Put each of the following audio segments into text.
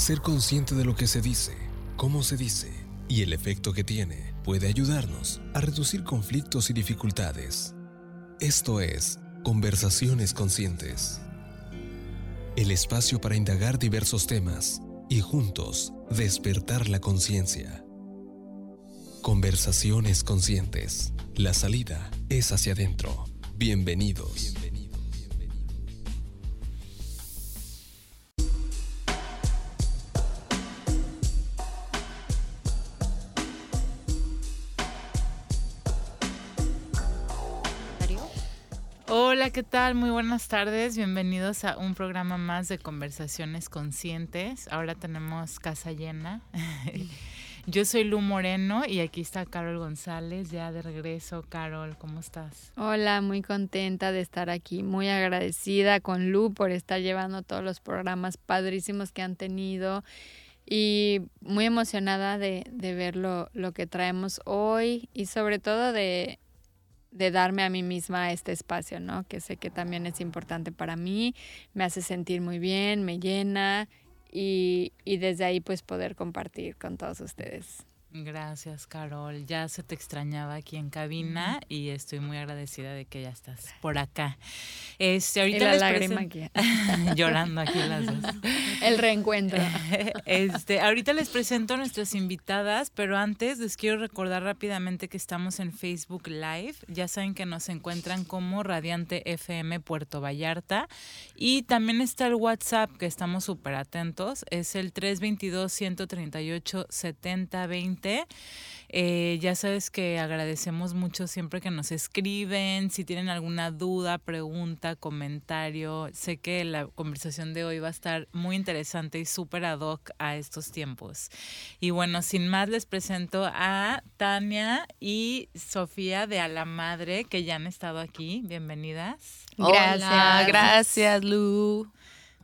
Ser consciente de lo que se dice, cómo se dice y el efecto que tiene puede ayudarnos a reducir conflictos y dificultades. Esto es Conversaciones Conscientes. El espacio para indagar diversos temas y juntos despertar la conciencia. Conversaciones Conscientes. La salida es hacia adentro. Bienvenidos. ¿Qué tal? Muy buenas tardes. Bienvenidos a un programa más de Conversaciones Conscientes. Ahora tenemos casa llena. Yo soy Lu Moreno y aquí está Carol González, ya de regreso. Carol, ¿cómo estás? Hola, muy contenta de estar aquí, muy agradecida con Lu por estar llevando todos los programas padrísimos que han tenido y muy emocionada de, ver lo, lo que traemos hoy y sobre todo de de darme a mí misma este espacio, ¿no? Que sé que también es importante para mí, me hace sentir muy bien, me llena y, y desde ahí pues poder compartir con todos ustedes. Gracias, Carol. Ya se te extrañaba aquí en cabina y estoy muy agradecida de que ya estás por acá. Este, ahorita y la lágrima aquí. llorando aquí las dos. El reencuentro. Este, ahorita les presento a nuestras invitadas, pero antes les quiero recordar rápidamente que estamos en Facebook Live. Ya saben que nos encuentran como Radiante FM Puerto Vallarta y también está el WhatsApp que estamos súper atentos. Es el 322 138 7020 eh, ya sabes que agradecemos mucho siempre que nos escriben, si tienen alguna duda, pregunta, comentario. Sé que la conversación de hoy va a estar muy interesante y súper ad hoc a estos tiempos. Y bueno, sin más les presento a Tania y Sofía de A la Madre, que ya han estado aquí. Bienvenidas. Gracias. gracias, Lu.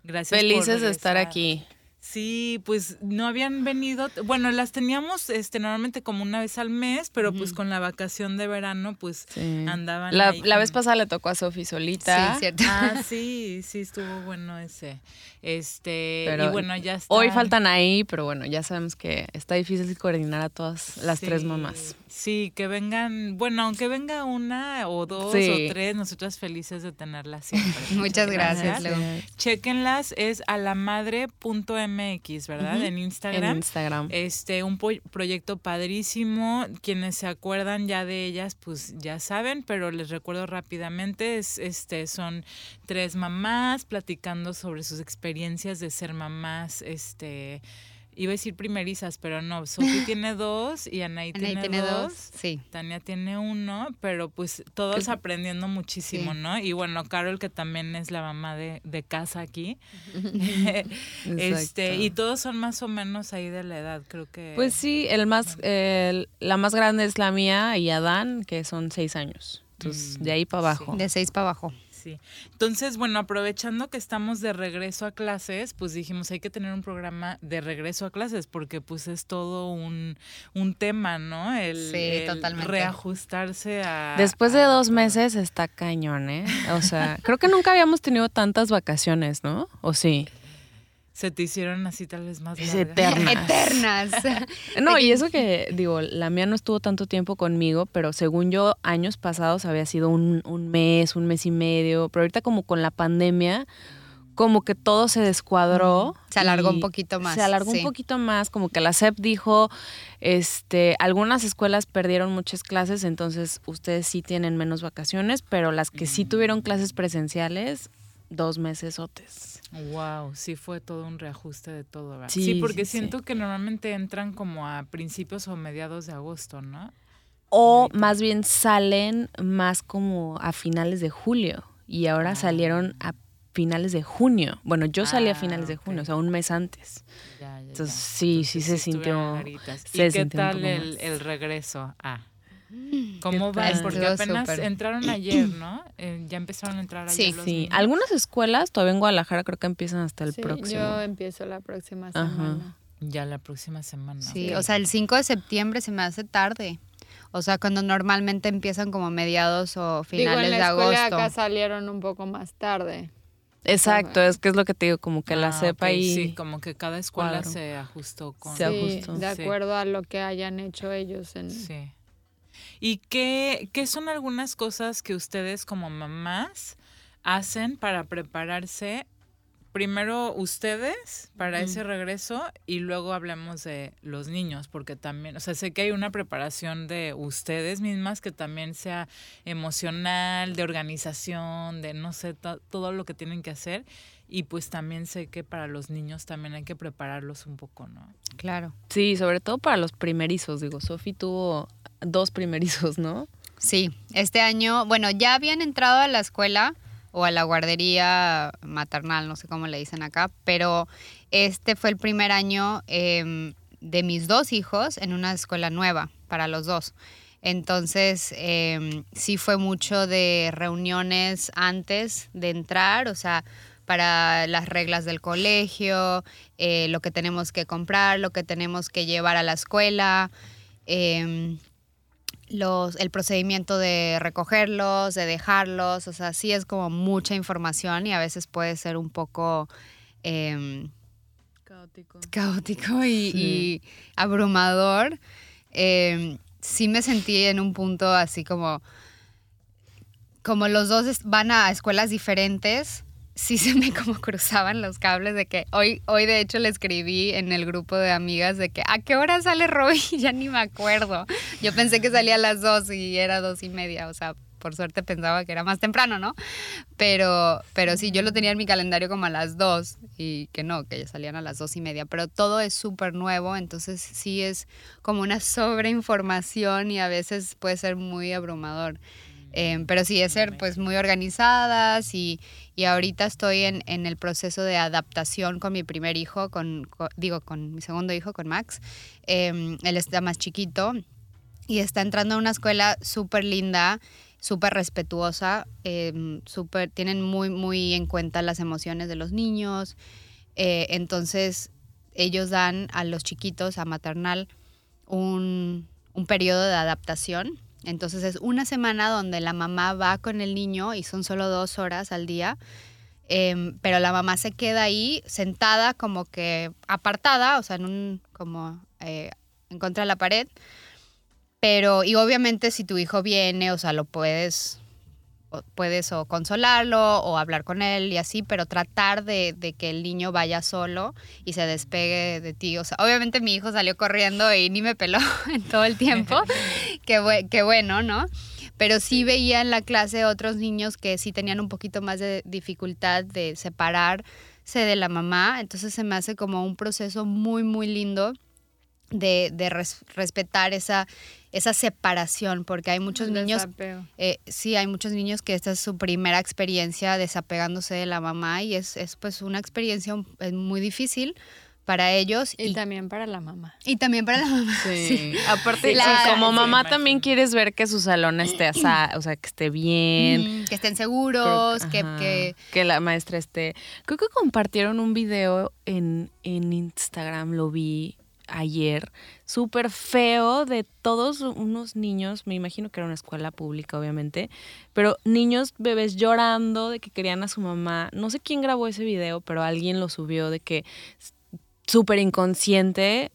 Gracias. Felices de estar aquí. Sí, pues no habían venido, bueno, las teníamos este normalmente como una vez al mes, pero pues con la vacación de verano pues andaban La, la vez pasada le tocó a Sofi solita. Sí, cierto. Ah, sí, sí estuvo bueno ese. Este, y bueno, ya está. Hoy faltan ahí, pero bueno, ya sabemos que está difícil coordinar a todas las tres mamás. Sí, que vengan, bueno, aunque venga una o dos o tres, nosotras felices de tenerlas siempre. Muchas gracias, Leo. Chequenlas, es a la madre.mx, ¿verdad? En Instagram. En Instagram. Este, un proyecto padrísimo. Quienes se acuerdan ya de ellas, pues ya saben, pero les recuerdo rápidamente, es, este, son tres mamás platicando sobre sus experiencias de ser mamás, este Iba a decir primerizas, pero no. Sofi tiene dos y Anaí, tiene, dos. Sí. Tania tiene uno, pero pues todos aprendiendo muchísimo, ¿no? Y bueno, Carol, que también es la mamá de, de casa aquí. este Y todos son más o menos ahí de la edad, creo que. Pues sí, el más, la más grande es la mía y Adán, que son seis años. Entonces, mm, de ahí para abajo. De seis para abajo. Entonces, bueno, aprovechando que estamos de regreso a clases, pues dijimos, hay que tener un programa de regreso a clases, porque pues es todo un, tema, ¿no? El, sí, totalmente. reajustarse a... Después de dos meses está cañón, ¿eh? O sea, creo que nunca habíamos tenido tantas vacaciones, ¿no? ¿O sí? Se te hicieron así tal vez más largas. Eternas. Eternas. no, y eso que, digo, la mía no estuvo tanto tiempo conmigo, pero según yo, años pasados había sido un, mes, un mes y medio, pero ahorita como con la pandemia, como que todo se descuadró. Se alargó un poquito más. Se alargó un poquito más, como que la SEP dijo, este, algunas escuelas perdieron muchas clases, entonces ustedes sí tienen menos vacaciones, pero las que sí tuvieron clases presenciales, dos meses otes. Wow, sí fue todo un reajuste de todo, ¿verdad? Sí, porque siento que normalmente entran como a principios o mediados de agosto, ¿no? O más bien salen más como a finales de julio y ahora ah. salieron a finales de junio. Bueno, yo salí a ah, finales de junio, o sea, un mes antes. Entonces sí, sí se sintió. ¿Y qué tal el, el, regreso? Ah. ¿Cómo van? Porque apenas entraron ayer, ¿no? Eh, ya empezaron a entrar ayer. Sí, sí. Algunas escuelas todavía en Guadalajara creo que empiezan hasta el próximo. Yo empiezo la próxima semana. Ya la próxima semana. Sí, o sea, el 5 de septiembre se me hace tarde. O sea, cuando normalmente empiezan como mediados o finales Digo, en la de escuela acá salieron un poco más tarde. Exacto, es que es lo que te digo, como que la Ah, sepa y... Sí, como que cada escuela cuadro. se ajustó con... Se Sí, ajustó. de Sí. acuerdo a lo que hayan hecho ellos en Sí. ¿Y qué, qué son algunas cosas que ustedes como mamás hacen para prepararse? Primero ustedes para ese regreso y luego hablemos de los niños, porque también, o sea, sé que hay una preparación de ustedes mismas que también sea emocional, de organización, de no sé, to- todo lo que tienen que hacer. Y pues también sé que para los niños también hay que prepararlos un poco, ¿no? Claro. Sí, sobre todo para los primerizos, digo, Sofi tuvo dos primerizos, ¿no? Sí, este año, bueno, ya habían entrado a la escuela o a la guardería maternal, no sé cómo le dicen acá, pero este fue el primer año em, de mis dos hijos en una escuela nueva para los dos. Entonces, em, sí fue mucho de reuniones antes de entrar, o sea, para las reglas del colegio, eh, lo que tenemos que comprar, lo que tenemos que llevar a la escuela. em, los, el procedimiento de recogerlos, de dejarlos, o sea, sí es como mucha información y a veces puede ser un poco em, caótico. caótico y, Sí. y abrumador. Em, sí me sentí en un punto así como, como los dos van a escuelas diferentes, sí se me como cruzaban los cables de que hoy, hoy de hecho le escribí en el grupo de amigas de que a qué hora sale Roy, ya ni me acuerdo. Yo pensé que salía a las dos y era dos y media, o sea, por suerte pensaba que era más temprano, ¿no? Pero, pero sí, yo lo tenía en mi calendario como a las dos y que no, que ya salían a las dos y media, pero todo es súper nuevo, entonces sí es como una sobreinformación y a veces puede ser muy abrumador. Eh, pero sí, es ser pues muy organizadas y, y ahorita estoy en, en el proceso de adaptación con mi primer hijo, con, con- digo, con mi segundo hijo, con Max. Eh, él está más chiquito y está entrando a una escuela súper linda, súper respetuosa, eh, súper, tienen muy, muy en cuenta las emociones de los niños. Eh, entonces, ellos dan a los chiquitos, a maternal, un, un periodo de adaptación. Entonces es una semana donde la mamá va con el niño y son solo dos horas al día, em, pero la mamá se queda ahí sentada como que apartada, o sea, en un, como eh, en contra de la pared. Pero, y obviamente si tu hijo viene, o sea, lo puedes, puedes o consolarlo o hablar con él y así, pero tratar de, de que el niño vaya solo y se despegue de ti. O sea, obviamente mi hijo salió corriendo y ni me peló en todo el tiempo. qué, bue- qué bueno, ¿no? Pero sí veía en la clase otros niños que sí tenían un poquito más de dificultad de separarse de la mamá. Entonces se me hace como un proceso muy, muy lindo de, de res- respetar esa, esa separación, porque hay muchos niños desapego. eh, sí, hay muchos niños que esta es su primera experiencia desapegándose de la mamá y es, es pues una experiencia muy difícil para ellos Y, y, también para la mamá. y también para la mamá. Sí. Aparte, Sí, sí, la- como sí, mamá también quieres ver que su salón esté asa- o sea, que esté bien. Mm, que estén Creo seguros, que, ajá, que que la maestra esté. Creo que compartieron un video en, en Instagram, lo vi ayer, súper feo de todos unos niños, me imagino que era una escuela pública, obviamente, pero niños bebés llorando de que querían a su mamá. No sé quién grabó ese video, pero alguien lo subió de que súper inconsciente,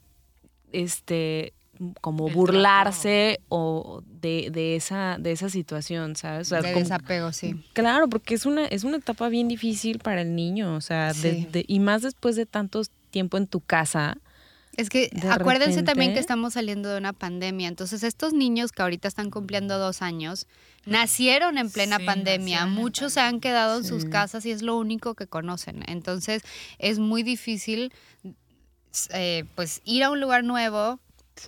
este como El burlarse o de, de esa de esa situación, ¿sabes? O sea, de como- desapego, sí. Claro, porque es una, es una etapa bien difícil para el niño, o sea, de- Sí. de- y más después de tanto tiempo en tu casa. Es que De acuérdense también que estamos saliendo de una pandemia, entonces estos niños que ahorita están cumpliendo dos años, nacieron en plena Sí, pandemia, muchos se han quedado en sus casas y es lo único que conocen, entonces es muy difícil eh, pues ir a un lugar nuevo,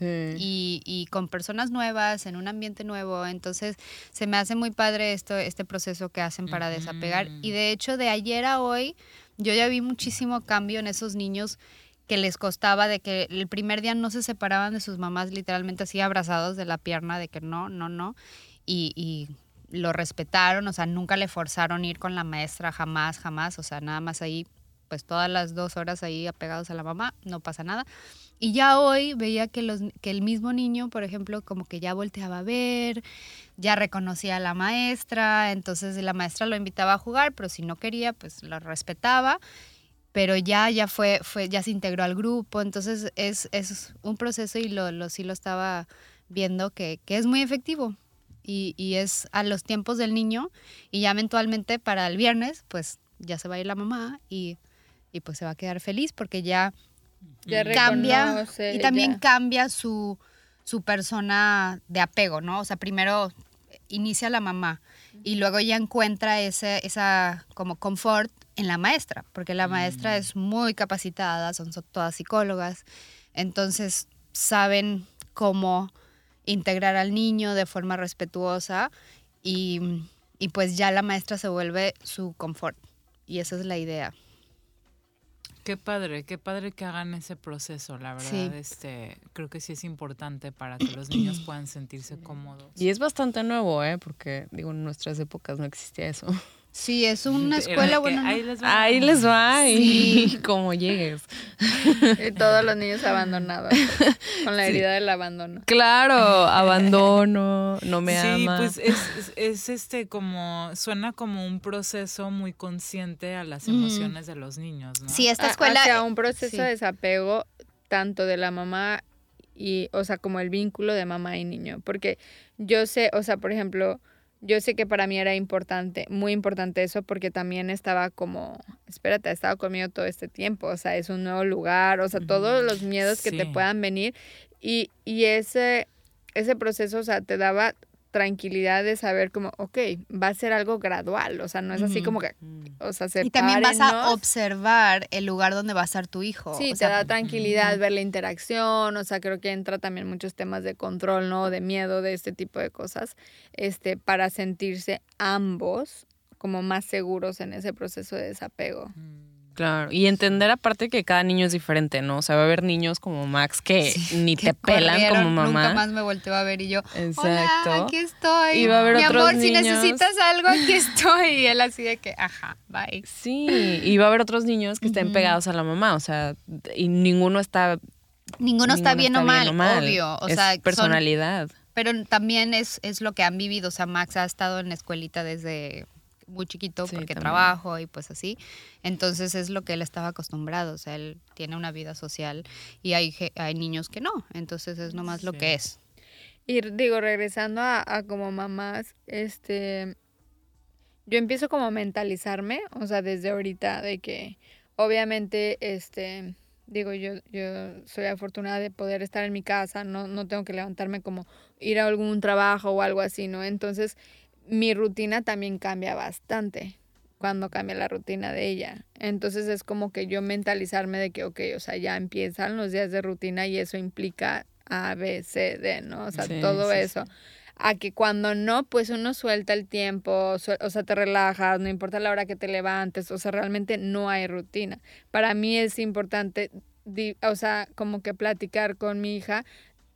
y, y con personas nuevas, en un ambiente nuevo. Entonces, se me hace muy padre esto, este proceso que hacen para desapegar. Y de hecho, de ayer a hoy, yo ya vi muchísimo cambio en esos niños que les costaba de que el primer día no se separaban de sus mamás literalmente así abrazados de la pierna de que no, no, no. Y, y lo respetaron, o sea, nunca le forzaron ir con la maestra, jamás, jamás, o sea, nada más ahí pues todas las dos horas ahí apegados a la mamá, no pasa nada. Y ya hoy veía que, los, que el mismo niño, por ejemplo, como que ya volteaba a ver, ya reconocía a la maestra, entonces la maestra lo invitaba a jugar, pero si no quería, pues lo respetaba, pero ya, ya fue, fue, ya se integró al grupo, entonces es, es un proceso y lo, lo, sí lo estaba viendo que, que es muy efectivo. Y, y, es a los tiempos del niño y ya eventualmente para el viernes pues ya se va a ir la mamá y, y pues se va a quedar feliz porque ya cambia y también cambia su, su persona de apego, ¿no? O sea, primero inicia la mamá y luego ella encuentra ese, esa como confort en la maestra, porque la maestra mm. es muy capacitada, son, todas psicólogas, entonces saben cómo integrar al niño de forma respetuosa y, y pues ya la maestra se vuelve su confort y esa es la idea. Qué padre, qué padre que hagan ese proceso, la verdad. Este, creo que sí es importante para que los niños puedan sentirse cómodos. Y es bastante nuevo, ¿eh? Porque, digo, en nuestras épocas no existía eso. Sí, es una escuela, bueno. Ahí les va. Ahí les va y como llegues. Y todos los niños abandonados, con la herida del abandono. Claro, abandono, no me ama. Sí, pues es, este como, suena como un proceso muy consciente a las emociones de los niños, ¿no? Sí, esta escuela... Hacia un proceso de desapego tanto de la mamá y, o sea, como el vínculo de mamá y niño. Porque yo sé, o sea, por ejemplo yo sé que para mí era importante, muy importante eso, porque también estaba como, espérate, ha estado conmigo todo este tiempo, o sea, es un nuevo lugar, o sea, todos los miedos que te puedan venir. Y, y ese, ese proceso, o sea, te daba tranquilidad de saber como, ok, va a ser algo gradual, o sea, no es así como que, mm. o sea, Y también vas a observar el lugar donde va a estar tu hijo. Sí, te da tranquilidad ver la interacción, o sea, creo que entra también muchos temas de control, ¿no? De miedo, de este tipo de cosas, este, para sentirse ambos como más seguros en ese proceso de desapego. Mm. Claro, y entender aparte que cada niño es diferente, ¿no? O sea, va a haber niños como Max que ni te pelan como mamá. Nunca más me volteó a ver y yo, Exacto. Hola, aquí estoy. Y va a haber Mi amor, si necesitas algo, aquí estoy. Y él así de que, ajá, bye. Sí, y va a haber otros niños que estén pegados a la mamá, o sea, y ninguno está... Ninguno, está, bien, o mal, obvio. O es sea, personalidad. pero también es, es lo que han vivido. O sea, Max ha estado en la escuelita desde muy chiquito porque trabajo y pues así. Entonces es lo que él estaba acostumbrado, o sea, él tiene una vida social y hay, hay niños que no, entonces es nomás lo que es. Y digo, regresando a, como mamás, este, yo empiezo como a mentalizarme, o sea, desde ahorita de que obviamente, este, digo, yo, yo soy afortunada de poder estar en mi casa, no, no tengo que levantarme como ir a algún trabajo o algo así, ¿no? Entonces, mi rutina también cambia bastante cuando cambia la rutina de ella. Entonces es como que yo mentalizarme de que, ok, o sea, ya empiezan los días de rutina y eso implica A, B, C, D, ¿no? O sea, todo eso. A que cuando no, pues uno suelta el tiempo, o sea, te relajas, no importa la hora que te levantes, o sea, realmente no hay rutina. Para mí es importante, o sea, como que platicar con mi hija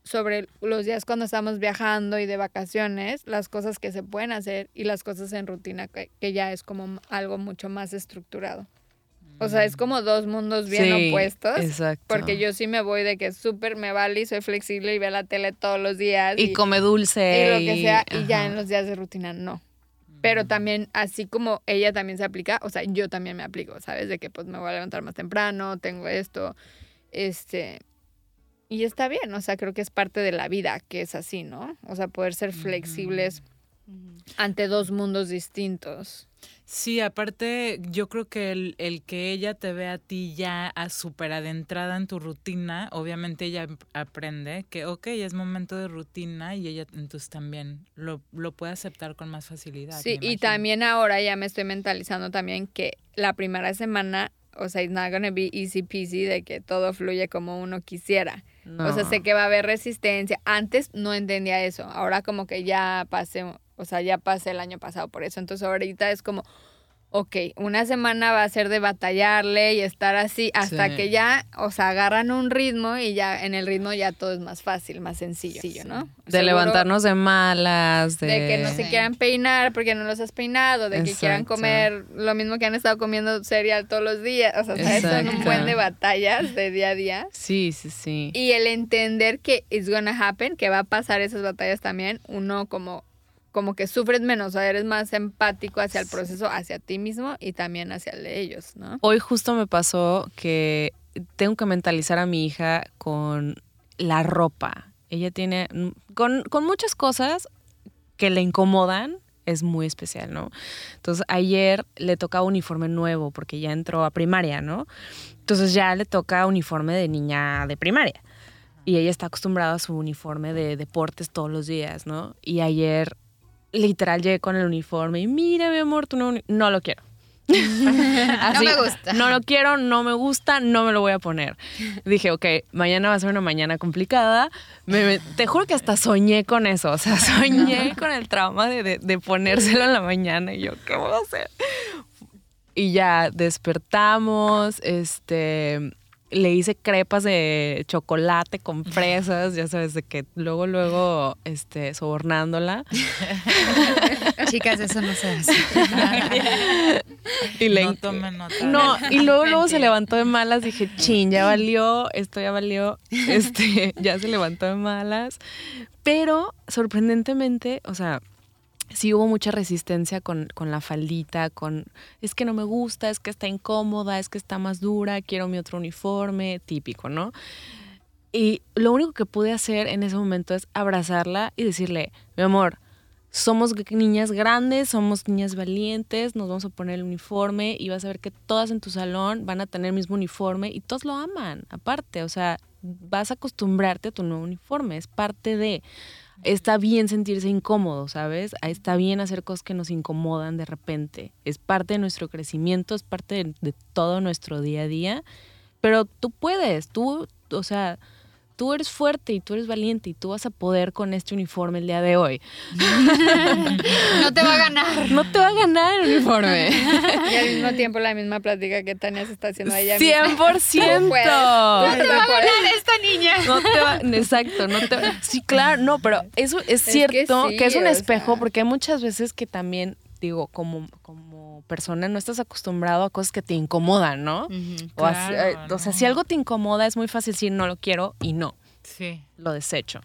sobre los días cuando estamos viajando y de vacaciones, las cosas que se pueden hacer y las cosas en rutina, que, ya es como algo mucho más estructurado. O sea, es mm. como dos mundos bien opuestos. Exacto. Porque yo sí me voy de que súper me vale y soy flexible y veo la tele todos los días. Y, come dulce. Y lo que sea. Y ya en los días de rutina no. Pero mm. también, así como ella también se aplica, o sea, yo también me aplico, ¿sabes? De que pues me voy a levantar más temprano, tengo esto. Este, y está bien, o sea, creo que es parte de la vida que es así, ¿no? O sea, poder ser flexibles ante dos mundos distintos. Sí, aparte, yo creo que el, el que ella te vea a ti ya a súper adentrada en tu rutina, obviamente ella aprende que, ok, es momento de rutina y ella entonces también lo, lo puede aceptar con más facilidad. Sí, y también ahora ya me estoy mentalizando también que la primera semana, o sea, it's not gonna be easy peasy de que todo fluye como uno quisiera. O sea, sé que va a haber resistencia. Antes no entendía eso. Ahora como que ya pasé, o sea, ya pasé el año pasado por eso. Entonces ahorita es como, ok, una semana va a ser de batallarle y estar así hasta Sí. que ya, o sea, agarran un ritmo y ya en el ritmo ya todo es más fácil, más sencillo, ¿no? De Seguro levantarnos de malas, de... de que no se Sí. quieran peinar porque no los has peinado, de que quieran Exacto. comer lo mismo que han estado comiendo cereal todos los días, o sea, ¿sabes? son un Exacto. buen de batallas de día a día. Sí, sí, sí. Y el entender que it's gonna happen, que va a pasar esas batallas también, uno como, como que sufres menos, o eres más empático hacia el proceso, hacia ti mismo y también hacia el de ellos, ¿no? Hoy justo me pasó que tengo que mentalizar a mi hija con la ropa. Ella tiene, con, con muchas cosas que le incomodan, es muy especial, ¿no? Entonces ayer le tocaba uniforme nuevo porque ya entró a primaria, ¿no? Entonces ya le toca uniforme de niña de primaria. Y ella está acostumbrada a su uniforme de deportes todos los días, ¿no? Y ayer literal llegué con el uniforme y mira, mi amor, tú no, no lo quiero. No me gusta. No lo quiero, no me gusta, no me lo voy a poner. Dije, ok, mañana va a ser una mañana complicada. Me- me- te juro que hasta soñé con eso. O sea, soñé con el trauma de, de- de ponérselo en la mañana. Y yo, ¿qué voy a hacer? Y ya despertamos, este. Le hice crepas de chocolate con fresas, ya sabes, de que luego, luego, este, sobornándola. Chicas, eso no se hace. Y le, no tomen nota. No, y luego luego se levantó de malas, dije, chin, ya valió, esto ya valió, este, ya se levantó de malas. Pero sorprendentemente, o sea, sí hubo mucha resistencia con, con la faldita, con, es que no me gusta, es que está incómoda, es que está más dura, quiero mi otro uniforme, típico, ¿no? Y lo único que pude hacer en ese momento es abrazarla y decirle, mi amor, somos niñas grandes, somos niñas valientes, nos vamos a poner el uniforme y vas a ver que todas en tu salón van a tener el mismo uniforme y todos lo aman, aparte, o sea, vas a acostumbrarte a tu nuevo uniforme, es parte de... Está bien sentirse incómodo, ¿sabes? Ah, Está bien hacer cosas que nos incomodan de repente. Es parte de nuestro crecimiento, es parte de, de todo nuestro día a día. Pero tú puedes, tú, o sea, tú eres fuerte y tú eres valiente y tú vas a poder con este uniforme el día de hoy. No te va a ganar. No te va a ganar el uniforme. Y al mismo tiempo la misma plática que Tania se está haciendo a ella misma. 100%. Tú puedes, tú No puedes. te va a ganar esta niña. No te va, exacto, no te Sí, claro, no, pero eso es cierto que, sí, es un espejo sea. porque hay muchas veces que también, digo, como, como persona no estás acostumbrado a cosas que te incomodan, ¿no? O, eh, o sea, si algo te incomoda es muy fácil decir no lo quiero y no. Sí. lo desecho.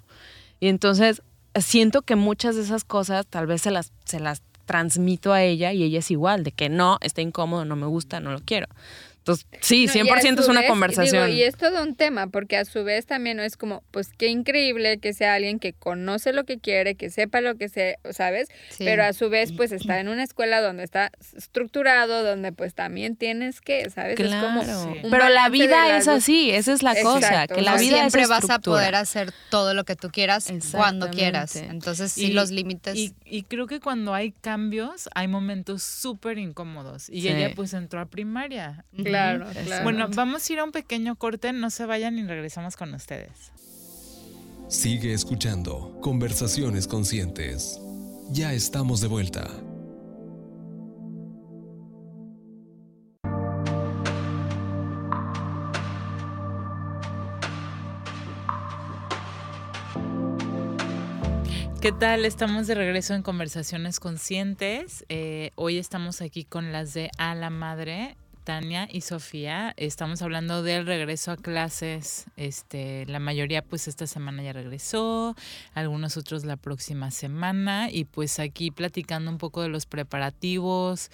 Y entonces siento que muchas de esas cosas tal vez se las, se las transmito a ella y ella es igual, de que no, está incómodo, no me gusta, no lo quiero. Entonces, sí, No, y a 100% es una vez, conversación. digo, y es todo un tema, porque a su vez también es como, pues qué increíble que sea alguien que conoce lo que quiere, que sepa lo que se, ¿sabes? Sí. Pero a su vez, pues está en una escuela donde está estructurado, donde pues también tienes que, ¿sabes? Es como Claro. Sí. Pero la vida es así, esa es la cosa, Exacto, que la vida siempre es vas a poder hacer todo lo que tú quieras cuando quieras. Entonces, sí, Y- los límites. Y, y creo que cuando hay cambios, hay momentos súper incómodos. Y Sí. ella pues entró a primaria. Claro, Ujú. Claro. Bueno, vamos a ir a un pequeño corte, no se vayan y regresamos con ustedes. Sigue escuchando Conversaciones Conscientes. Ya estamos de vuelta. ¿Qué tal? Estamos de regreso en Conversaciones Conscientes. Eh, hoy estamos aquí con las de A la Madre, Tania y Sofía. Estamos hablando del regreso a clases. Este, la mayoría pues esta semana ya regresó, algunos otros la próxima semana y pues aquí platicando un poco de los preparativos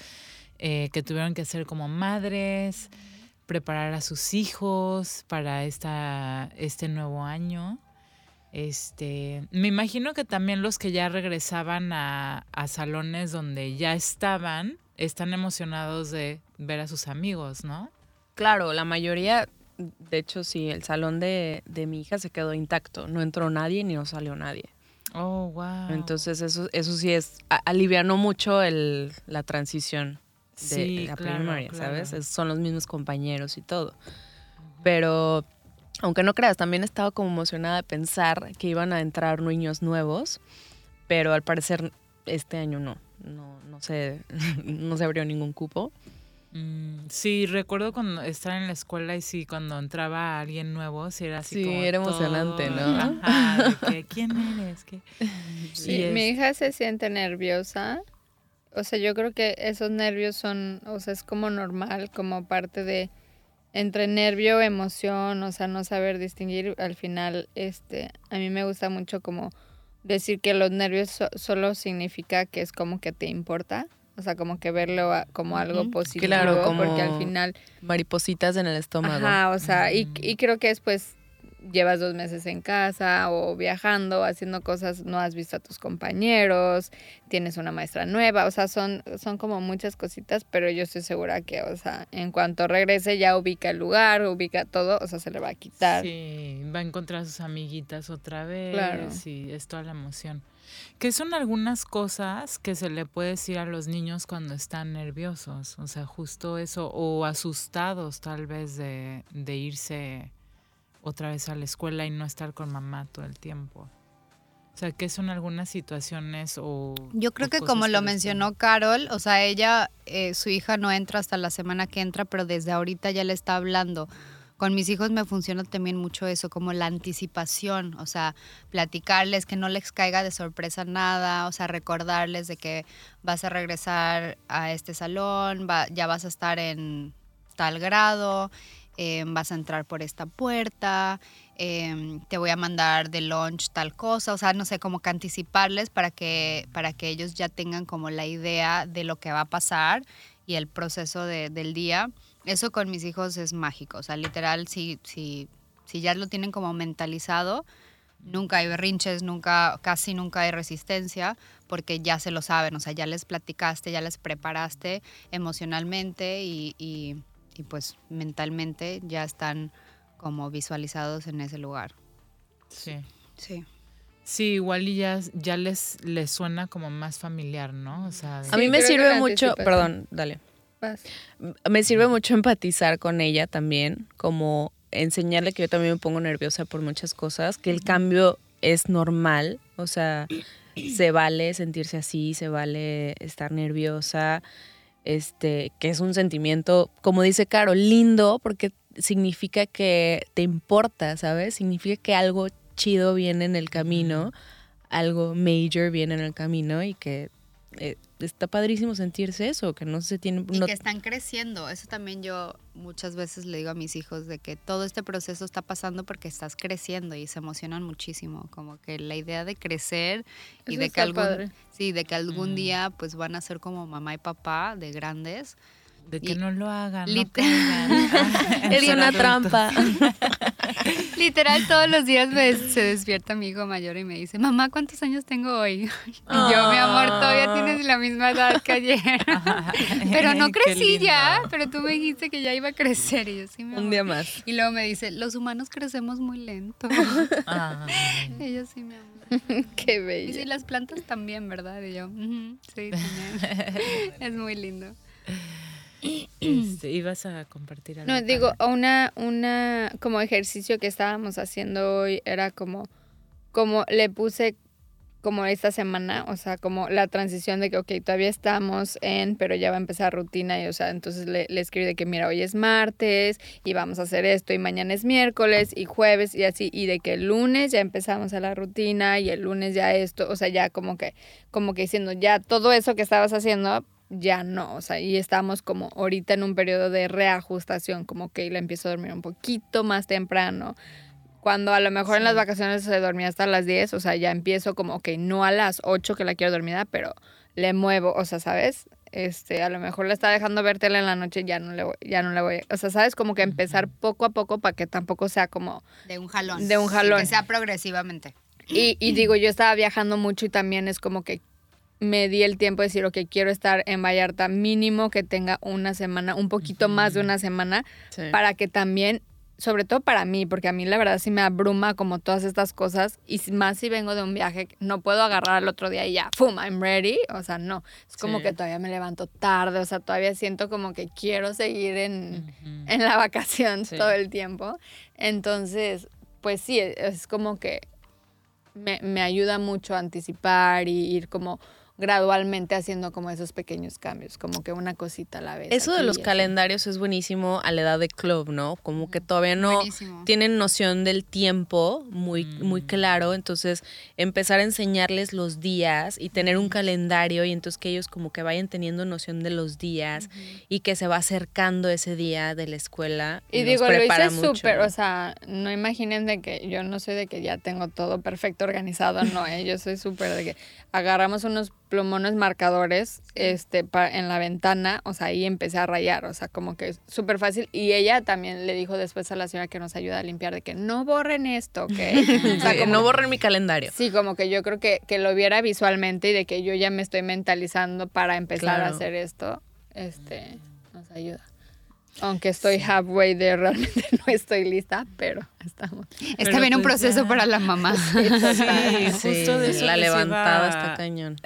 eh, que tuvieron que hacer como madres, preparar a sus hijos para esta, este nuevo año. Este, me imagino que también los que ya regresaban a, a salones donde ya estaban, están emocionados de ver a sus amigos, ¿no? Claro, la mayoría, de hecho, sí, el salón de, de mi hija se quedó intacto. No entró nadie ni no salió nadie. Oh, wow. Entonces, eso, eso sí es, a- alivianó mucho el, la transición de Sí, la claro, primaria, claro. ¿sabes? Es- son los mismos compañeros y todo. Pero, aunque no creas, también estaba como emocionada de pensar que iban a entrar niños nuevos, pero al parecer este año no. No, no, se, no se abrió ningún cupo. Mm, sí, recuerdo cuando estar en la escuela y sí, cuando entraba alguien nuevo, sí era así Sí, como era emocionante, todo, ¿no? ajá, de que, ¿quién eres? ¿Qué? Sí, Y mi hija se siente nerviosa. O sea, yo creo que esos nervios son, o sea, es como normal, como parte de entre nervio, emoción, o sea, no saber distinguir. Al final, este, a mí me gusta mucho como decir que los nervios so- solo significa que es como que te importa. O sea, como que verlo a- como algo positivo, Claro, porque al final Maripositas en el estómago. Ajá, o sea, y, y creo que después llevas dos meses en casa o viajando, haciendo cosas, no has visto a tus compañeros, tienes una maestra nueva, o sea, son, son como muchas cositas, pero yo estoy segura que, o sea, en cuanto regrese ya ubica el lugar, ubica todo, o sea, se le va a quitar. Sí, va a encontrar a sus amiguitas otra vez. Claro. Sí, es toda la emoción. ¿Qué son algunas cosas que se le puede decir a los niños cuando están nerviosos? O sea, justo eso, o asustados tal vez de, de irse otra vez a la escuela y no estar con mamá todo el tiempo. O sea, ¿qué son algunas situaciones o... Yo creo o que como lo mencionó Carol, o sea, ella, eh, su hija no entra hasta la semana que entra, pero desde ahorita ya le está hablando. Con mis hijos me funciona también mucho eso, como la anticipación, o sea, platicarles que no les caiga de sorpresa nada, o sea, recordarles de que vas a regresar a este salón, va- ya vas a estar en tal grado, eh, vas a entrar por esta puerta, eh, te voy a mandar de lunch tal cosa, o sea, no sé, como que anticiparles para que, para que ellos ya tengan como la idea de lo que va a pasar y el proceso de- del día. Eso con mis hijos es mágico, o sea, literal, si, si, si ya lo tienen como mentalizado, nunca hay berrinches, nunca, casi nunca hay resistencia, porque ya se lo saben, o sea, ya les platicaste, ya les preparaste emocionalmente y- y, pues mentalmente ya están como visualizados en ese lugar. Sí. Sí. Sí, igual y ya, ya les, les suena como más familiar, ¿no? O sea, de- A mí me sirve mucho, perdón, dale. Vas. Me sirve mucho empatizar con ella también, como enseñarle que yo también me pongo nerviosa por muchas cosas, que el cambio es normal, o sea, se vale sentirse así, se vale estar nerviosa, este, que es un sentimiento, como dice Caro, lindo porque significa que te importa, ¿sabes? Significa que algo chido viene en el camino, algo major viene en el camino y que eh, está padrísimo sentirse eso, que no se tiene... Y no- que están creciendo. Eso también yo muchas veces le digo a mis hijos de que todo este proceso está pasando porque estás creciendo y se emocionan muchísimo. Como que la idea de crecer y Eso de que algún, padre. sí, de que algún Mm. día pues van a ser como mamá y papá de grandes. De que y- no lo hagan, no. Es una adultos. trampa. Literal todos los días me- se despierta mi hijo mayor y me dice, mamá, ¿cuántos años tengo hoy? Y yo, mi amor, todavía tienes la misma edad que ayer. pero no crecí ya, pero tú me dijiste que ya iba a crecer. Y yo, sí, mi Un amor". día más. Y luego me dice, los humanos crecemos muy lento. Ay. y yo, sí, mi amor. Qué Y bello. sí, las plantas también, ¿verdad? Y yo, "Ujú, sí, también. es muy lindo. Este, ibas a compartir algo. No, digo, una, una como ejercicio que estábamos haciendo hoy era como, como le puse como esta semana, o sea, como la transición de que, ok, todavía estamos en, pero ya va a empezar rutina y, o sea, entonces le, le escribí de que, mira, hoy es martes y vamos a hacer esto y mañana es miércoles y jueves y así, y de que el lunes ya empezamos a la rutina y el lunes ya esto, o sea, ya como que, como que diciendo, ya todo eso que estabas haciendo, ya no, o sea, y estamos como ahorita en un periodo de reajustación, como que le empiezo a dormir un poquito más temprano. Cuando a lo mejor en las vacaciones se dormía hasta las 10, o sea, ya empiezo como, ok, no a las 8 que la quiero dormida, pero le muevo, o sea, ¿sabes? Este, a lo mejor le está dejando ver tele en la noche, ya no le voy, ya no le voy, o sea, ¿sabes? Como que empezar poco a poco para que tampoco sea como, De un jalón. De un jalón. Que sea progresivamente. y, y digo, yo estaba viajando mucho y también es como que me di el tiempo de decir, ok, quiero estar en Vallarta mínimo que tenga una semana, un poquito más de una semana, Sí. para que también, sobre todo para mí, porque a mí la verdad sí me abruma como todas estas cosas, y más si vengo de un viaje, no puedo agarrar al otro día y ya, ¡pum! I'm ready, o sea, no, es como Sí. que todavía me levanto tarde, o sea, todavía siento como que quiero seguir en, en la vacación Sí. todo el tiempo. Entonces, pues sí, es como que me, me ayuda mucho a anticipar y ir como gradualmente haciendo como esos pequeños cambios, como que una cosita a la vez. Eso de los así. calendarios es buenísimo a la edad de club, ¿no? Como que todavía no Buenísimo. tienen noción del tiempo muy, muy Mm. claro, entonces empezar a enseñarles los días y tener un calendario y entonces que ellos como que vayan teniendo noción de los días y que se va acercando ese día de la escuela. Y digo, lo prepara hice súper, o sea, no imaginen de que yo no soy de que ya tengo todo perfecto organizado, no, ¿eh? yo soy súper de que agarramos unos plumones marcadores este pa- en la ventana, o sea, ahí empecé a rayar, o sea, como que es súper fácil. Y ella también le dijo después a la señora que nos ayuda a limpiar de que no borren esto, ¿ok? O sea, como- no borren mi calendario. Sí, como que yo creo que, que lo viera visualmente y de que yo ya me estoy mentalizando para empezar a hacer esto, este, nos ayuda. Aunque estoy halfway de realmente no estoy lista, pero estamos. Está bien un pues proceso ya. para la mamá. Sí, Sí, justo de eso la levantada está cañón.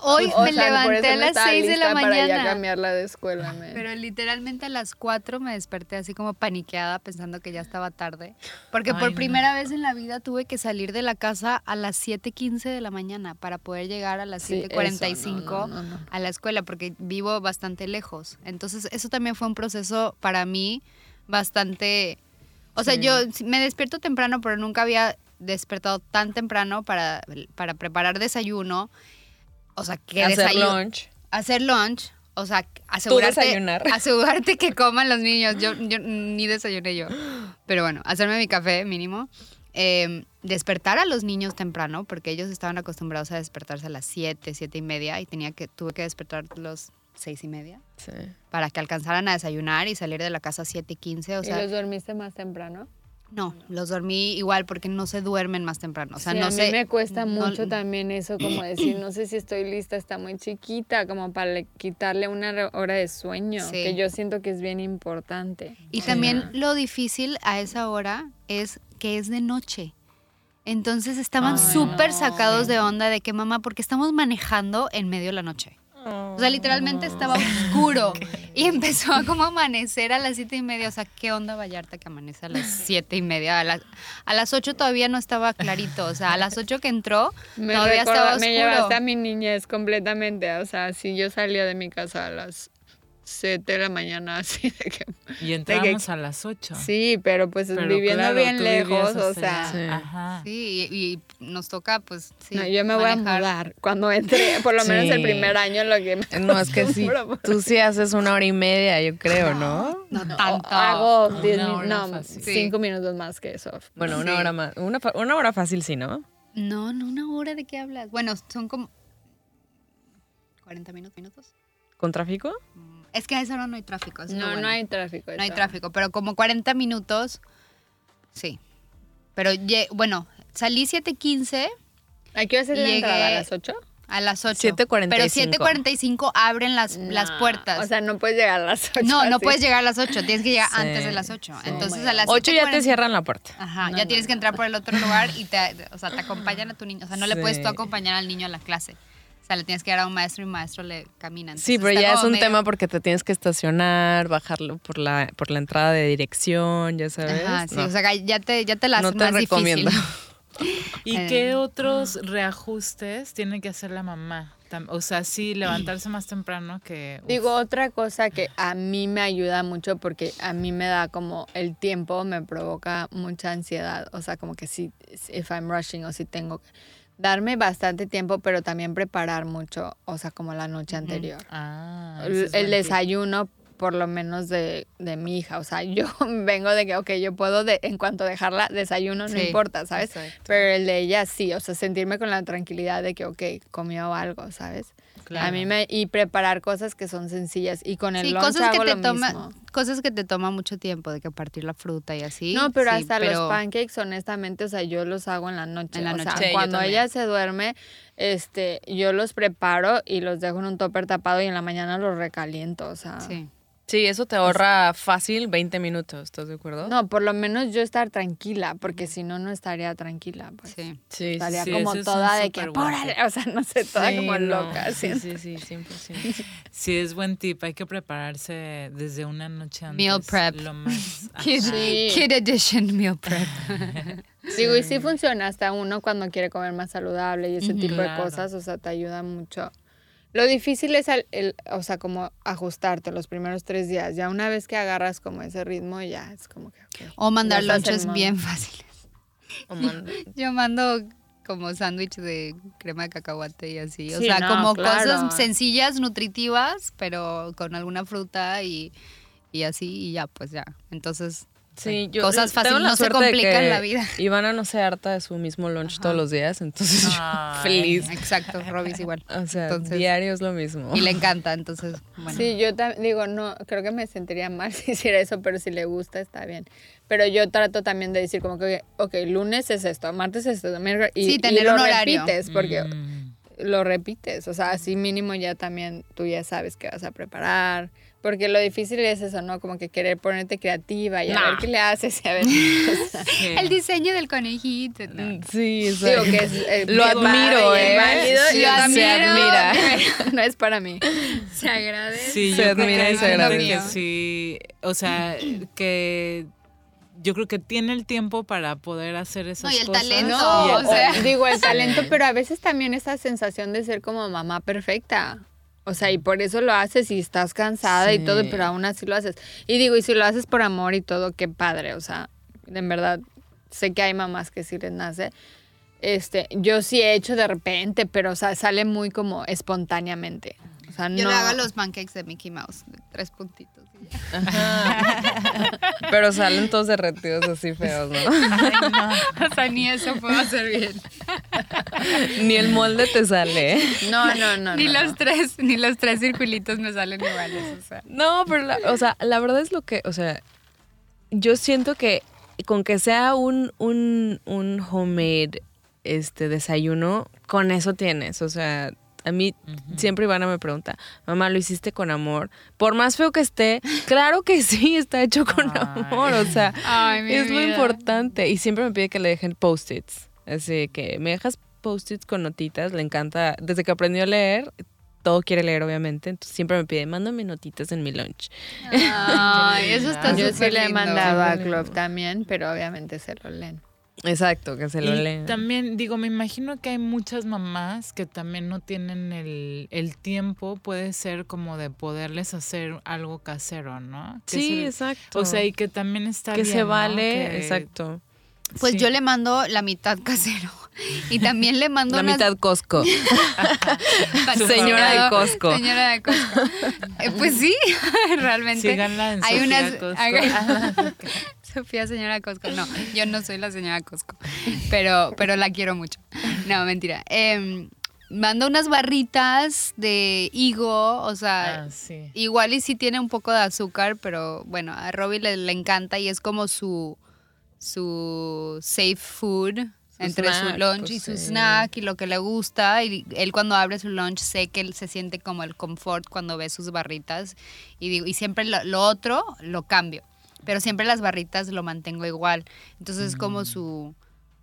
Hoy O me sea, levanté a las estaba 6 de la lista Para ya mañana. cambiarla de escuela, men. Pero literalmente a las 4 me desperté así como paniqueada pensando que ya estaba tarde. Porque Ay, por no. primera vez en la vida tuve que salir de la casa a las 7.15 de la mañana para poder llegar a las Sí, 7.45 eso, no, no, no, no. a la escuela porque vivo bastante lejos. Entonces eso también fue un proceso para mí bastante... O sea, yo me despierto temprano, pero nunca había despertado tan temprano para, para preparar desayuno. O sea, que Hacer desayu- lunch. hacer lunch, o sea, asegurarte, desayunar. asegurarte que coman los niños. Yo, yo ni desayuné yo. Pero bueno, hacerme mi café mínimo. Eh, despertar a los niños temprano, porque ellos estaban acostumbrados a despertarse a las 7, 7 y media, y tenía que, tuve que despertarlos 6 y media Sí. para que alcanzaran a desayunar y salir de la casa a 7 y 15. O ¿Y los dormiste más temprano? no, los dormí igual porque no se duermen más temprano. O sea, Sí, no a mí sé. me cuesta no- mucho también eso, como decir, no sé si estoy lista, está muy chiquita, como para le- quitarle una hora de sueño, Sí. que yo siento que es bien importante. Y también lo difícil a esa hora es que es de noche. Entonces estaban súper no. sacados de onda de que mamá, porque estamos manejando en medio de la noche. O sea, literalmente estaba oscuro y empezó a como amanecer a las siete y media. O sea, ¿qué onda Vallarta que amanece a las siete y media? A las, a las ocho todavía no estaba clarito. O sea, a las ocho que entró Me, todavía estaba me llevaste oscuro. a mi niñez completamente, o sea, si yo salía de mi casa a las 7 de la mañana, así de que... Y entramos a las 8. Sí, pero pues Pero viviendo claro, bien lejos, o sea... Sí. Ajá. Sí, y, y nos toca, pues, sí, no, yo me voy a mudar cuando entre, por lo menos el primer año lo que me No, es que sí. Tú sí haces una hora y media, yo creo, ¿no? No, tanto. hago 10 Una min- hora no, fácil. 5 minutos más que eso. Bueno, una Sí. hora más. Una, fa- una hora fácil, sí, ¿no? No, no, una hora de qué hablas. Bueno, son como 40 minutos. minutos. ¿Con tráfico? Mm, Es que a esa hora no hay tráfico. eso No, bueno. no hay tráfico. No hay tráfico, pero como 40 minutos, sí. Pero bueno, salí 7.15 ¿A qué hora es la entrada? ¿A las 8? a las 8. 7:45. Pero 7.45 abren las, las puertas. O sea, no puedes llegar a las 8. no, no puedes llegar a las 8, tienes que llegar Sí. antes de las 8. Sí. Entonces Oh a las Ocho ya te 7:40 cierran la puerta. Ajá, No, ya no, tienes que entrar por el otro lugar y te, o sea, te acompañan a tu niño. O sea, no le puedes tú acompañar al niño a la clase. O sea, le tienes que dar a un maestro y un maestro le camina. Sí, pero ya es un medio- tema porque te tienes que estacionar, bajarlo por la, por la entrada de dirección, ya sabes. Ajá, sí, No. o sea, ya te, ya te la No te más recomiendo. difícil. ¿Y Eh. qué otros reajustes tiene que hacer la mamá? O sea, sí, levantarse más temprano que... uf, Digo, otra cosa que a mí me ayuda mucho porque a mí me da como el tiempo, me provoca mucha ansiedad. O sea, como que si, if I'm rushing o si tengo que darme bastante tiempo, pero también preparar mucho, o sea, como la noche anterior. Ah, el, desayuno por lo menos de, de mi hija. O sea, yo vengo de que, ok, yo puedo, de, en cuanto dejarla, desayuno, no importa, ¿sabes? exacto. Pero el de ella sí, o sea, sentirme con la tranquilidad de que, ok, comió algo, ¿sabes? Claro. A mí me... Y preparar cosas que son sencillas. Y con el Sí, lunch cosas que hago te lo toma, mismo. cosas que te toma mucho tiempo, de que partir la fruta y así. No, pero sí, hasta pero- los pancakes, honestamente, o sea, yo los hago en la noche. En la o sea, noche. Sí, yo cuando ella se duerme, este, yo los preparo y los dejo en un topper tapado y en la mañana los recaliento, o sea. Sí. Sí, eso te ahorra fácil 20 minutos, ¿estás de acuerdo? No, por lo menos yo estar tranquila, porque si no, no estaría tranquila. Pues. Sí. Sí, sí, Estaría sí, como toda de que, o sea, no sé, toda Sí, como no, loca. Sí, siento. sí, sí, 100%. Sí, es buen tip. Hay que prepararse desde una noche antes. Meal prep. Lo más... Kid. Sí. kid edition meal prep. Digo, y sí funciona hasta uno cuando quiere comer más saludable y ese Ujú. tipo de Claro. cosas, o sea, te ayuda mucho. Lo difícil es, el, el- o sea, como ajustarte los primeros tres días. Ya una vez que agarras como ese ritmo, ya es como que. O mandar modo. bien fáciles. O Yo mando como sándwich de crema de cacahuate y así. O Sí, sea, no, como claro. cosas sencillas, nutritivas, pero con alguna fruta y, y así y ya, pues ya. Entonces, Sí, yo Cosas tengo fáciles, la no se complican que la vida. Ivana no se harta de su mismo lunch todos los días, entonces yo feliz. exacto, Robbie es igual. O sea, Entonces- diario es lo mismo. Y le encanta, entonces, bueno. Sí, yo digo, no, creo que me sentiría mal si hiciera eso, pero si le gusta, está bien. Pero yo trato también de decir como que, ok, lunes es esto, martes es esto, miércoles, y, Sí, y tener lo un horario. repites, porque Mm. lo repites, o sea, así mínimo ya también tú ya sabes qué vas a preparar, porque lo difícil es eso, ¿no? Como que querer ponerte creativa y a ver qué le haces y a ver. sea, El diseño del conejito. ¿no? Mm, Sí, o digo sea, que es eh, Lo admiro, ¿eh? válido, Sí, se admira. no es para mí. Se agradece. Sí, Se admira y se agradece. que sí, o sea, que yo creo que tiene el tiempo para poder hacer esas No, y el cosas. talento, No, Y o el sea, talento. digo el talento, pero a veces también esa sensación de ser como mamá perfecta. O sea, y por eso lo haces y estás cansada y todo, pero aún así lo haces. Y digo, y si lo haces por amor y todo, qué padre. O sea, en verdad, sé que hay mamás que sí les nace. Este, yo sí he hecho de repente, pero o sea, sale muy como espontáneamente. Sea, Yo no. le hago los pancakes de Mickey Mouse, de tres puntitos. y ya. pero salen todos derretidos así feos, ¿no? O sea, ni eso puedo hacer bien. Ni el molde te sale, ¿eh? No, no, no. ni no, los no. tres, ni los tres circulitos me salen iguales. O sea. No, pero, la- o sea, la verdad es lo que, o sea, yo siento que con que sea un, un, un homemade este, desayuno, con eso tienes, o sea... A mí siempre Ivana me pregunta, mamá, ¿lo hiciste con amor? Por más feo que esté, claro que sí, está hecho con Ay. amor, o sea, Ay, es lo vida. importante. Y siempre me pide que le dejen post-its. Así que me dejas post-its con notitas, le encanta. Desde que aprendió a leer, todo quiere leer, obviamente. Entonces siempre me pide, mándame notitas en mi lunch. Ay, eso está Yo sí súper le he lindo. mandado a Club también, pero obviamente se lo leen. Exacto, que se lo Y leen. también, digo, me imagino que hay muchas mamás que también no tienen el, el tiempo, puede ser como de poderles hacer algo casero, ¿no? Que Sí, exacto. O sea, y que también está que bien, se ¿no? vale, Que- exacto. Pues sí. yo le mando la mitad casero. Y también le mando La unas- mitad Costco. Señora de Costco. Señora de Costco. Eh, pues sí, realmente. Síganla en Hay Sofía unas. Costco. Sofía, señora Costco. No, yo no soy la señora Costco. Pero, pero la quiero mucho. No, mentira. Em, mando unas barritas de higo, o sea. Ah, sí. Igual y sí tiene un poco de azúcar, pero bueno, a Robbie le, le encanta y es como su, su safe food Su entre su lunch pues y su sí. snack y lo que le gusta. Y él cuando abre su lunch sé que él se siente como el confort cuando ve sus barritas. Y, digo, y siempre lo, lo otro lo cambio. Pero siempre las barritas lo mantengo igual. Entonces es como su,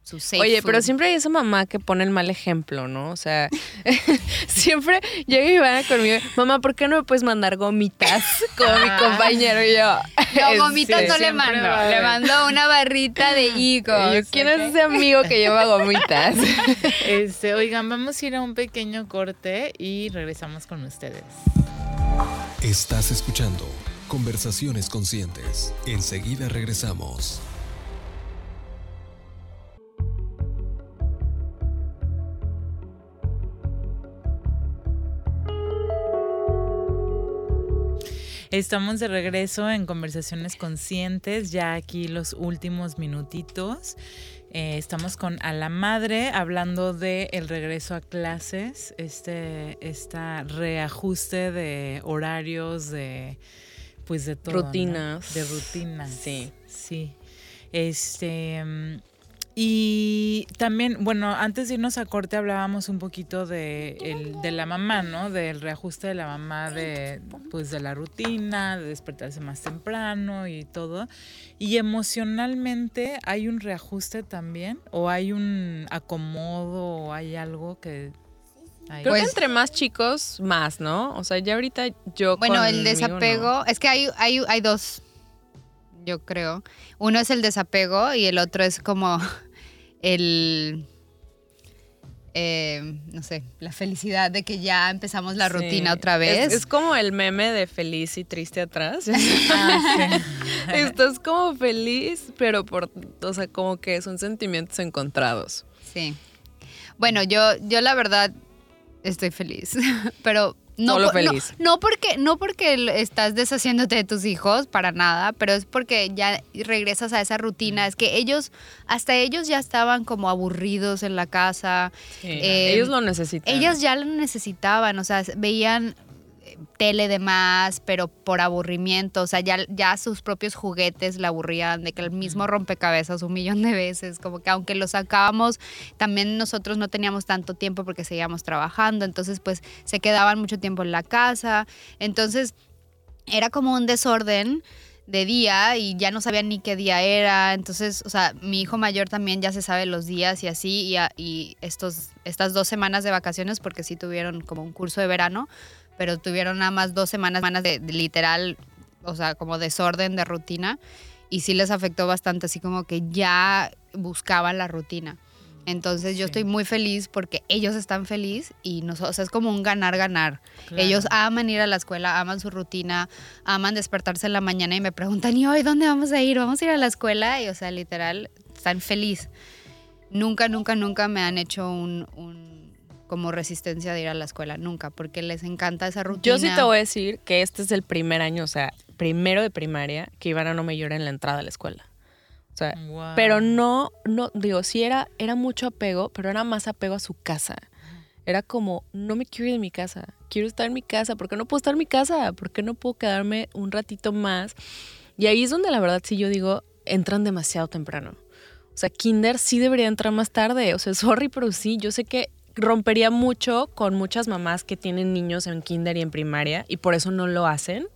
su safe Oye, pero siempre hay esa mamá que pone el mal ejemplo, ¿no? O sea, siempre llega Ivana conmigo, mamá, ¿por qué no me puedes mandar gomitas como mi compañero y yo? No, gomitas no le mando. Le mando una barrita de higos. y yo, ¿Quién es ese amigo que lleva gomitas? Este, oigan, vamos a ir a un pequeño corte y regresamos con ustedes. Estás escuchando Conversaciones Conscientes. Enseguida regresamos. Estamos de regreso en Conversaciones Conscientes, ya aquí los últimos minutitos. Eh, estamos con A la Madre hablando de el regreso a clases, este esta reajuste de horarios, de pues de todo. ¿no? Rutinas. De rutinas. Sí. Sí. Este. mm, Y también, bueno, antes de irnos a corte hablábamos un poquito de, el, de la mamá, ¿no? Del reajuste de la mamá, de, pues de la rutina, de despertarse más temprano y todo. Y emocionalmente hay un reajuste también, o hay un acomodo, o hay algo que... Creo Pues- que entre más chicos, más, ¿no? O sea, ya ahorita yo Bueno, el desapego, no. es que hay, hay, hay dos, yo creo. Uno es el desapego y el otro es como el eh, no sé, la felicidad de que ya empezamos la rutina otra vez. Es, como el meme de feliz y triste atrás. Ah, Estás como feliz, pero por, o sea, como que son sentimientos encontrados. Sí. Bueno, yo, yo la verdad estoy feliz, pero no, feliz. No, porque, no porque estás deshaciéndote de tus hijos, para nada, pero es porque ya regresas a esa rutina. Es que ellos, hasta ellos ya estaban como aburridos en la casa. Eh, ellos lo necesitaban. Ellos ya lo necesitaban, o sea, veían tele de más, pero por aburrimiento, o sea, ya, ya sus propios juguetes la aburrían, de que el mismo rompecabezas un millón de veces, como que aunque lo sacábamos, también nosotros no teníamos tanto tiempo porque seguíamos trabajando, entonces pues se quedaban mucho tiempo en la casa, entonces era como un desorden de día y ya no sabían ni qué día era. Entonces, o sea, mi hijo mayor también ya se sabe los días y así. Y, y estos, estas dos semanas de vacaciones, porque sí tuvieron como un curso de verano, pero tuvieron nada más dos semanas, semanas de, literal, o sea, como desorden de rutina y sí les afectó bastante, así como que ya buscaban la rutina. Entonces yo estoy muy feliz porque ellos están felices y nosotros, o sea, es como un ganar-ganar. Ellos aman ir a la escuela, aman su rutina, aman despertarse en la mañana y me preguntan, ¿y hoy dónde vamos a ir? ¿Vamos a ir a la escuela? Y o sea, literal, están felices. Nunca, nunca, nunca me han hecho un como resistencia de ir a la escuela, nunca, porque les encanta esa rutina. Yo sí te voy a decir que este es el primer año, o sea, primero de primaria, que Ivana no me llora en la entrada a la escuela. O sea, pero no, no, digo, sí era, era mucho apego, pero era más apego a su casa. Era como, no me quiero ir de mi casa, quiero estar en mi casa, ¿por qué no puedo estar en mi casa? ¿Por qué no puedo quedarme un ratito más? Y ahí es donde la verdad sí yo digo, entran demasiado temprano. O sea, Kinder sí debería entrar más tarde. O sea, sorry, pero sí, yo sé que rompería mucho con muchas mamás que tienen niños en kinder y en primaria y por eso no lo hacen,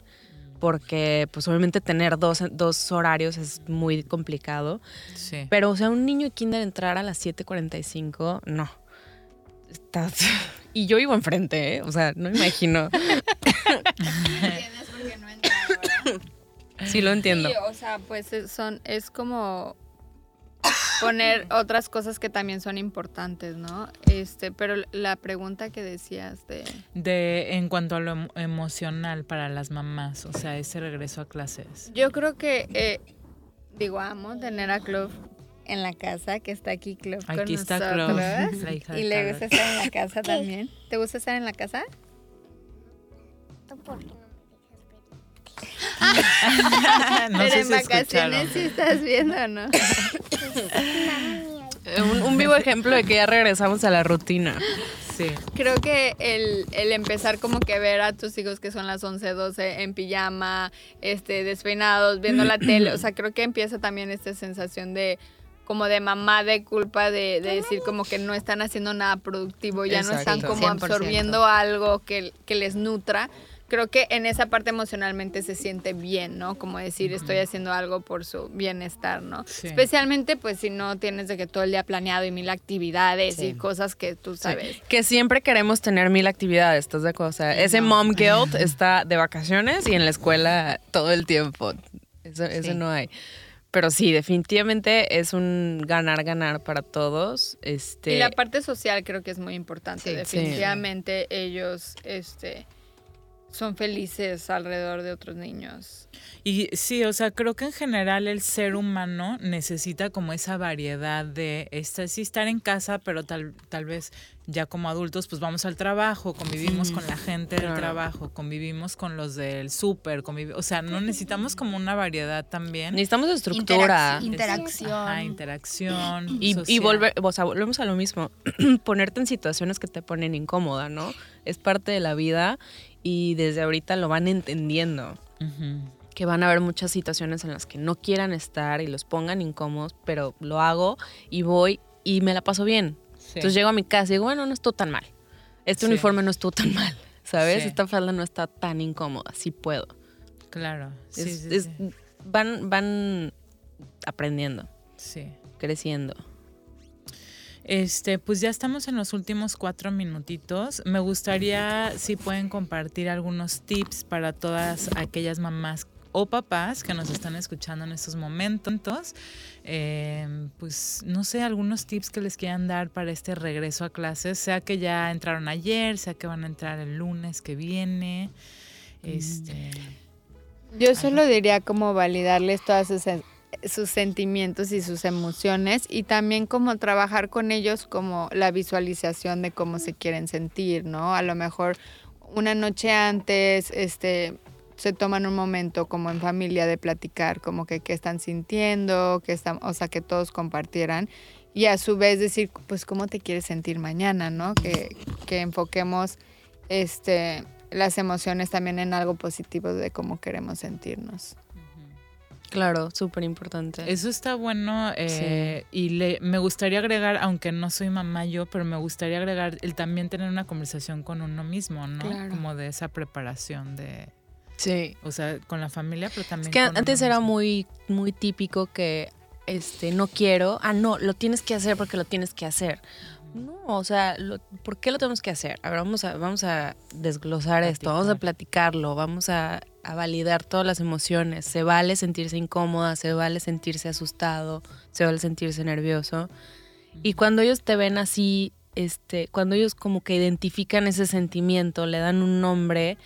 porque pues obviamente tener dos, dos horarios es muy complicado. Sí. Pero o sea, un niño de kinder entrar a las 7.45, no. Y yo vivo enfrente, ¿eh? o sea, no me imagino. sí, lo entiendo. Sí, o sea, pues son, es como poner otras cosas que también son importantes, ¿no? Este, pero la pregunta que decías de de en cuanto a lo emocional para las mamás, o sea, ese regreso a clases. Yo creo que eh, digo, amo tener a Clove en la casa, que está aquí Clove aquí con está nosotros. y le gusta estar en la casa también. ¿Te gusta estar en la casa? no Pero en vacaciones sí estás viendo, ¿no? un, vivo ejemplo de que ya regresamos a la rutina. Sí. Creo que el, el, empezar como que ver a tus hijos que son las 11, 12 en pijama, este, despeinados, viendo la tele, o sea, creo que empieza también esta sensación de como de mamá de culpa de, decir como que no están haciendo nada productivo, ya no están como absorbiendo algo que, que les nutra creo que en esa parte emocionalmente se siente bien, ¿no? Como decir, estoy haciendo algo por su bienestar, ¿no? Especialmente, pues, si no tienes de que todo el día planeado y mil actividades y cosas que tú sabes. Que siempre queremos tener mil actividades, ¿estás de acuerdo? O sea, ese mom guilt está de vacaciones y en la escuela todo el tiempo. Eso, eso no hay. Pero sí, definitivamente es un ganar-ganar para todos. Este... Y la parte social creo que es muy importante. definitivamente ellos, este son felices alrededor de otros niños. Y sí, o sea, creo que en general el ser humano necesita como esa variedad de esta, sí estar en casa, pero tal, tal vez ya como adultos, pues vamos al trabajo, convivimos con la gente del trabajo, convivimos con los del súper, o sea, no necesitamos como una variedad también. Necesitamos estructura. interacción. interacción. Y, y volver, o sea, volvemos a lo mismo, ponerte en situaciones que te ponen incómoda, ¿no? Es parte de la vida y desde ahorita lo van entendiendo. Que van a haber muchas situaciones en las que no quieran estar y los pongan incómodos, pero lo hago y voy y me la paso bien. Entonces llego a mi casa y digo, bueno, no estuvo tan mal. Este uniforme no estuvo tan mal, ¿sabes? Esta falda no está tan incómoda, sí puedo. Claro. van, van aprendiendo. Sí. Creciendo. Este, pues ya estamos en los últimos cuatro minutitos. Me gustaría si pueden compartir algunos tips para todas aquellas mamás o papás que nos están escuchando en estos momentos, em, pues no sé, algunos tips que les quieran dar para este regreso a clases, sea que ya entraron ayer, sea que van a entrar el lunes que viene. Este, Yo solo diría como validarles todas sus, sus sentimientos y sus emociones y también como trabajar con ellos como la visualización de cómo se quieren sentir, ¿no? A lo mejor una noche antes, este, se toman un momento como en familia de platicar, como que qué están sintiendo, que están, o sea, que todos compartieran y a su vez decir, pues cómo te quieres sentir mañana, ¿no? Que, que enfoquemos este las emociones también en algo positivo de cómo queremos sentirnos. Claro, súper importante. Eso está bueno eh, y le, me gustaría agregar, aunque no soy mamá yo, pero me gustaría agregar el también tener una conversación con uno mismo, ¿no? Como de esa preparación de... Sí. O sea, con la familia, pero también... Es que antes era muy, muy típico que, este, no quiero, ah, no, lo tienes que hacer porque lo tienes que hacer. No, o sea, ¿por qué lo tenemos que hacer? A ver, vamos a, vamos a desglosar esto, vamos a platicarlo, vamos a, a, validar todas las emociones. Se vale sentirse incómoda, se vale sentirse asustado, se vale sentirse nervioso. Y cuando ellos te ven así, este, cuando ellos como que identifican ese sentimiento, le dan un nombre,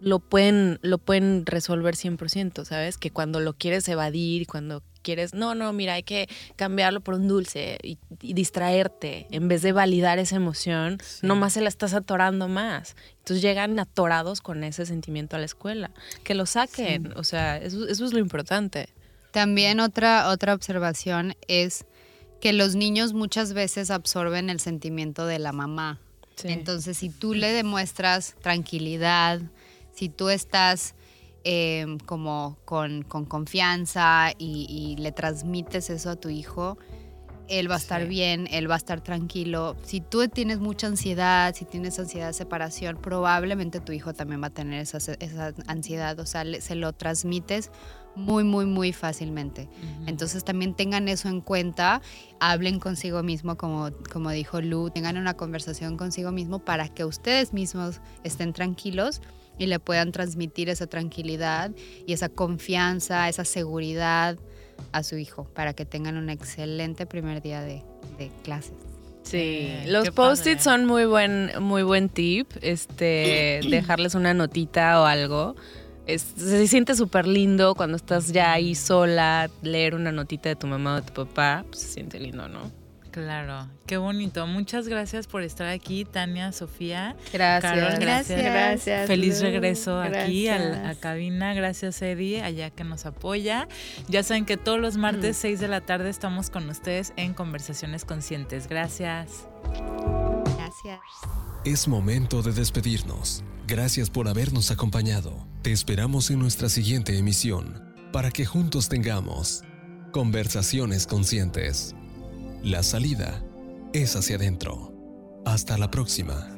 lo pueden, lo pueden resolver 100%, ¿sabes? Que cuando lo quieres evadir, cuando quieres, no, no, mira, hay que cambiarlo por un dulce y, distraerte, en vez de validar esa emoción, nomás se la estás atorando más. Entonces llegan atorados con ese sentimiento a la escuela. Que lo saquen, o sea, eso, es lo importante. También otra, otra observación es que los niños muchas veces absorben el sentimiento de la mamá. Entonces, si tú le demuestras tranquilidad, si tú estás Em, como con, confianza y, le transmites eso a tu hijo, él va a estar bien, él va a estar tranquilo. Si tú tienes mucha ansiedad, si tienes ansiedad de separación, probablemente tu hijo también va a tener esa, ansiedad, o sea, se lo transmites muy, muy, muy fácilmente. Entonces también tengan eso en cuenta, hablen consigo mismo, como, como dijo Lu, tengan una conversación consigo mismo para que ustedes mismos estén tranquilos y le puedan transmitir esa tranquilidad y esa confianza, esa seguridad a su hijo para que tengan un excelente primer día de, clases. Sí, eh, los post-its son muy buen, muy buen tip. Este, dejarles una notita o algo. se siente súper lindo cuando estás ya ahí sola, leer una notita de tu mamá o de tu papá, pues se siente lindo, ¿no? Claro, qué bonito. Muchas gracias por estar aquí, Tania, Sofía. Gracias. gracias. gracias. Feliz regreso aquí a la cabina. Gracias, Eddie, allá que nos apoya. Ya saben que todos los martes, 6 de la tarde, estamos con ustedes en Conversaciones Conscientes. Gracias. Gracias. Es momento de despedirnos. Gracias por habernos acompañado. Te esperamos en nuestra siguiente emisión para que juntos tengamos Conversaciones Conscientes. La salida es hacia adentro. Hasta la próxima.